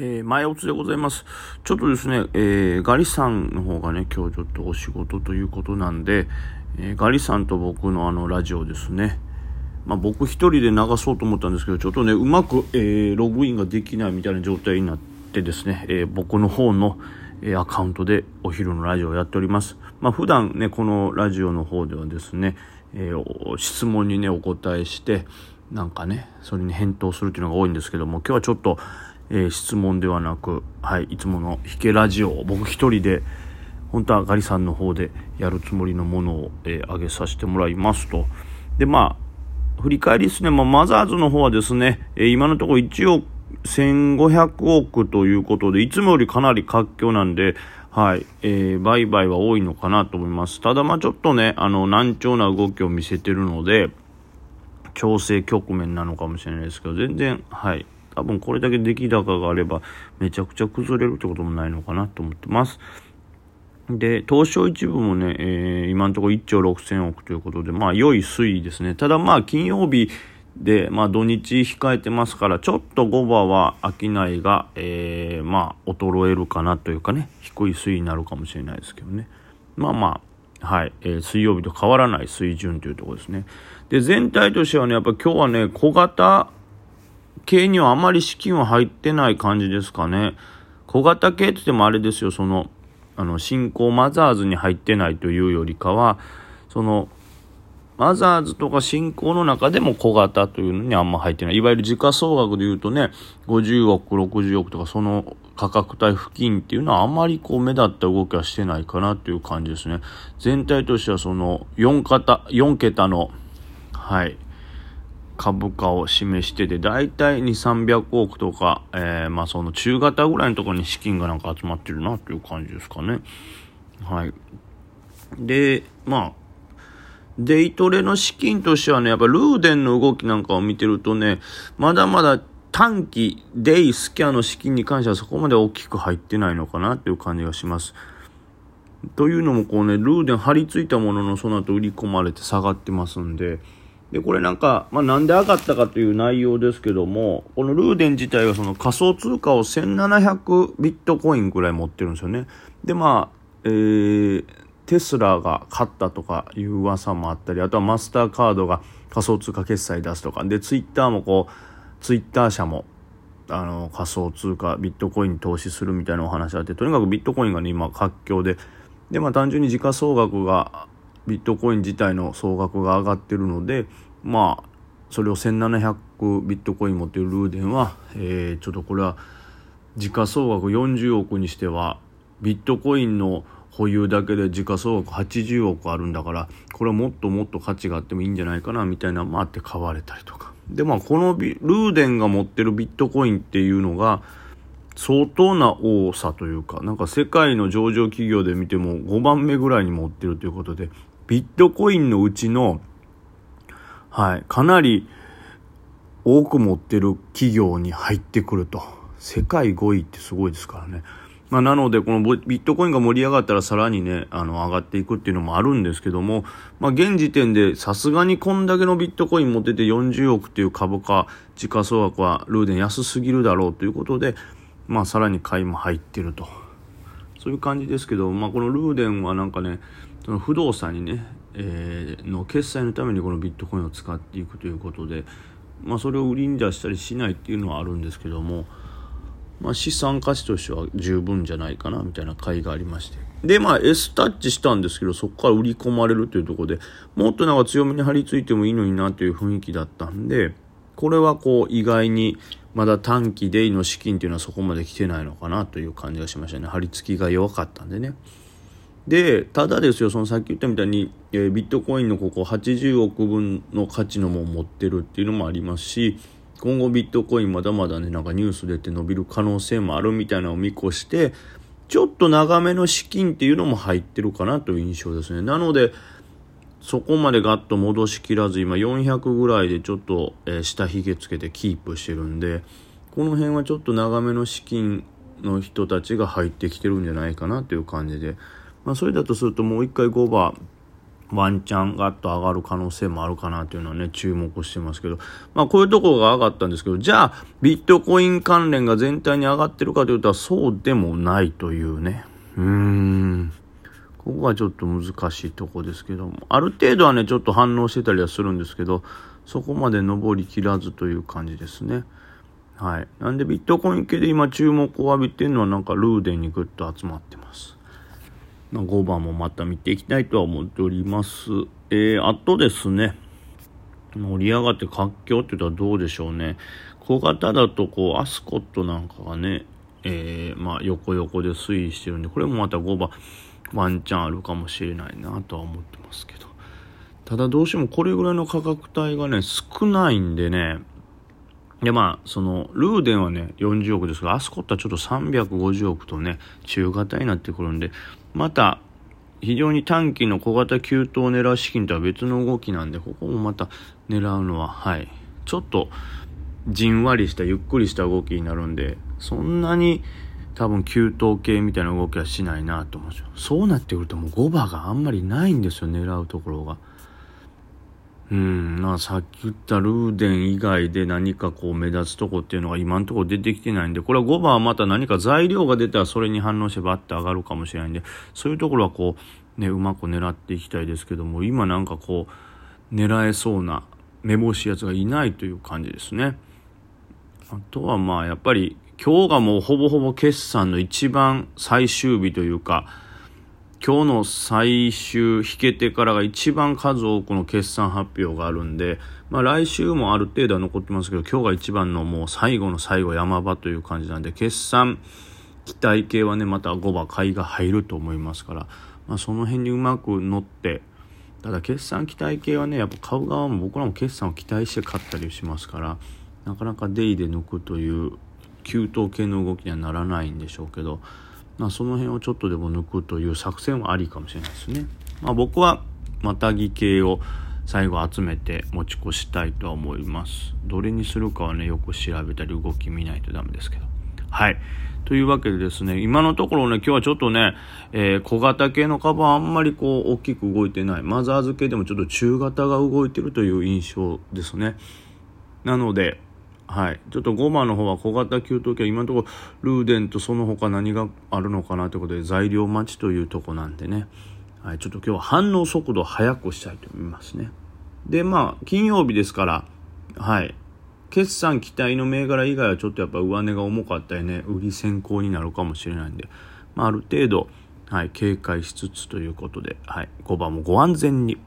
えー、前おつでございます。ちょっとですね、えー、ガリさんの方がね、今日ちょっとお仕事ということなんで、えー、ガリさんと僕のあのラジオですね、まあ、僕一人で流そうと思ったんですけど、ちょっとね、うまく、えーログインができないみたいな状態になってですね、え僕の方の、えアカウントでお昼のラジオをやっております。まあ、普段ね、このラジオの方ではですね、え質問にね、お答えして、なんかね、それに返答するっていうのが多いんですけども、今日はちょっと、えー、質問ではなく、はい、いつもの弾けラジオ僕一人で、本当はガリさんの方でやるつもりのものを、えー、上げさせてもらいますと。で、まあ、振り返りですね、まあ、マザーズの方はですね、えー、今のところ1億1500億ということで、いつもよりかなり活況なんで、はい、えー、売買は多いのかなと思います。ただまあちょっとね、あの、難聴な動きを見せてるので、調整局面なのかもしれないですけど、全然、はい、多分これだけ出来高があればめちゃくちゃ崩れるってこともないのかなと思ってます。で、東証一部もね、えー、今のところ1兆6000億ということで、まあ良い推移ですね。ただまあ金曜日で、まあ土日控えてますから、ちょっと5番は商いが、えー、まあ衰えるかなというかね、低い推移になるかもしれないですけどね。まあまあ、はい、えー、水曜日と変わらない水準というところですね。で、全体としてはね、やっぱ今日はね、小型系にはあまり資金は入ってない感じですかね。小型系って言ってもあれですよ、その、あの、新興マザーズに入ってないというよりかは、その、マザーズとか新興の中でも小型というのにあんま入ってない。いわゆる時価総額で言うとね、50億、60億とかその価格帯付近っていうのはあまりこう目立った動きはしてないかなという感じですね。全体としてはその4型、4桁の、はい、株価を示してて、だいたい2、300億とか、えー、まあその中型ぐらいのところに資金がなんか集まってるなという感じですかね。はい。で、まあ、デイトレの資金としてはね、やっぱルーデンの動きなんかを見てるとね、まだまだ短期、デイ、スキャの資金に関してはそこまで大きく入ってないのかなっていう感じがします。というのもこうね、ルーデン張り付いたもののその後売り込まれて下がってますんで、で、これなんか、まあ、なんで上がったかという内容ですけども、このルーデン自体はその仮想通貨を1700ビットコインくらい持ってるんですよね。で、まあ、えー、テスラが勝ったとかいう噂もあったり、あとはマスターカードが仮想通貨決済出すとか、で、ツイッターもこう、ツイッター社も、あの、仮想通貨、ビットコインに投資するみたいなお話あって、とにかくビットコインがね、今活況で、で、まあ単純に時価総額がビットコイン自体の総額が上がってるので、まあ、それを1700ビットコイン持っているルーデンは、えー、ちょっとこれは時価総額40億にしてはビットコインの保有だけで時価総額80億あるんだからこれはもっともっと価値があってもいいんじゃないかなみたいなのもあって買われたりとか。でまあこのルーデンが持ってるビットコインっていうのが相当な多さというかなんか世界の上場企業で見ても5番目ぐらいに持ってるということでビットコインのうちの、はい、かなり多く持ってる企業に入ってくると。世界5位ってすごいですからね。まあ、なので、このビットコインが盛り上がったらさらにね、あの、上がっていくっていうのもあるんですけども、まあ、現時点でさすがにこんだけのビットコイン持ってて40億っていう株価、時価総額はルーデン安すぎるだろうということで、まあ、さらに買いも入ってると。そういう感じですけど、まあ、このルーデンはなんかね、その不動産にね、えー、の決済のためにこのビットコインを使っていくということで、まあ、それを売りに出したりしないっていうのはあるんですけども、まあ、資産価値としては十分じゃないかなみたいな買いがありまして。でまあ S タッチしたんですけどそこから売り込まれるというところでもっとなんか強めに張り付いてもいいのになという雰囲気だったんでこれはこう意外にまだ短期デイの資金っていうのはそこまで来てないのかなという感じがしましたね張り付きが弱かったんでね。で、ただですよ、そのさっき言ったみたいに、え、ビットコインのここ80億分の価値のも持ってるっていうのもありますし、今後ビットコインまだまだね、なんかニュース出て伸びる可能性もあるみたいなのを見越して、ちょっと長めの資金っていうのも入ってるかなという印象ですね。なので、そこまでガッと戻しきらず、今400ぐらいでちょっと、えー、下髭つけてキープしてるんで、この辺はちょっと長めの資金の人たちが入ってきてるんじゃないかなという感じで、まあ、それだとするともう一回5番ワンチャンガッと上がる可能性もあるかなというのはね、注目してますけど、まあこういうところが上がったんですけど、じゃあビットコイン関連が全体に上がってるかというとそうでもないというね。うーん。ここがちょっと難しいとこですけども、ある程度はね、ちょっと反応してたりはするんですけど、そこまで上りきらずという感じですね。はい。なんでビットコイン系で今注目を浴びてるのはなんかルーデンにぐっと集まってます。5番もまた見ていきたいとは思っております。えー、あとですね、盛り上がって活況って言ったらどうでしょうね。小型だとこう、アスコットなんかがね、えー、まあ横横で推移してるんで、これもまた5番ワンチャンあるかもしれないなとは思ってますけど。ただどうしてもこれぐらいの価格帯がね、少ないんでね、で、まあ、その、ルーデンはね、40億ですが、アスコットはちょっと350億とね、中型になってくるんで、また、非常に短期の小型急騰を狙う資金とは別の動きなんで、ここもまた狙うのは、はい。ちょっと、じんわりした、ゆっくりした動きになるんで、そんなに、多分、急騰系みたいな動きはしないなと思うんですよ。そうなってくるともう5番があんまりないんですよ、狙うところが。うん、まあさっき言ったルーデン以外で何かこう目立つとこっていうのが今のところ出てきてないんで、これは5番はまた何か材料が出たらそれに反応してバッて上がるかもしれないんで、そういうところはこう、ね、うまく狙っていきたいですけども、今なんかこう、狙えそうな、目星やつがいないという感じですね。あとはまあやっぱり今日がもうほぼほぼ決算の一番最終日というか、今日の最終引けてからが一番数多くの決算発表があるんで、まあ来週もある程度は残ってますけど、今日が一番のもう最後の最後山場という感じなんで、決算期待系はね、また5番買いが入ると思いますから、まあその辺にうまく乗って、ただ決算期待系はね、やっぱ買う側も僕らも決算を期待して買ったりしますから、なかなかデイで抜くという急騰系の動きにはならないんでしょうけど、まあ、その辺をちょっとでも抜くという作戦はありかもしれないですね。まあ、僕はまたぎ系を最後集めて持ち越したいとは思います。どれにするかはね、よく調べたり動き見ないとダメですけど。はい。というわけでですね、今のところね、今日はちょっとね、えー、小型系の株はあんまりこう大きく動いてない。マザーズ系でもちょっと中型が動いてるという印象ですね。なので、はい。ちょっと5番の方は小型給湯器は今のところルーデンとその他何があるのかなということで材料待ちというとこなんでね。はい。ちょっと今日は反応速度を速くしたいと思いますね。で、まあ、金曜日ですから、はい。決算期待の銘柄以外はちょっとやっぱ上値が重かったりね、売り先行になるかもしれないんで、まあ、ある程度、はい、警戒しつつということで、はい、5番もご安全に。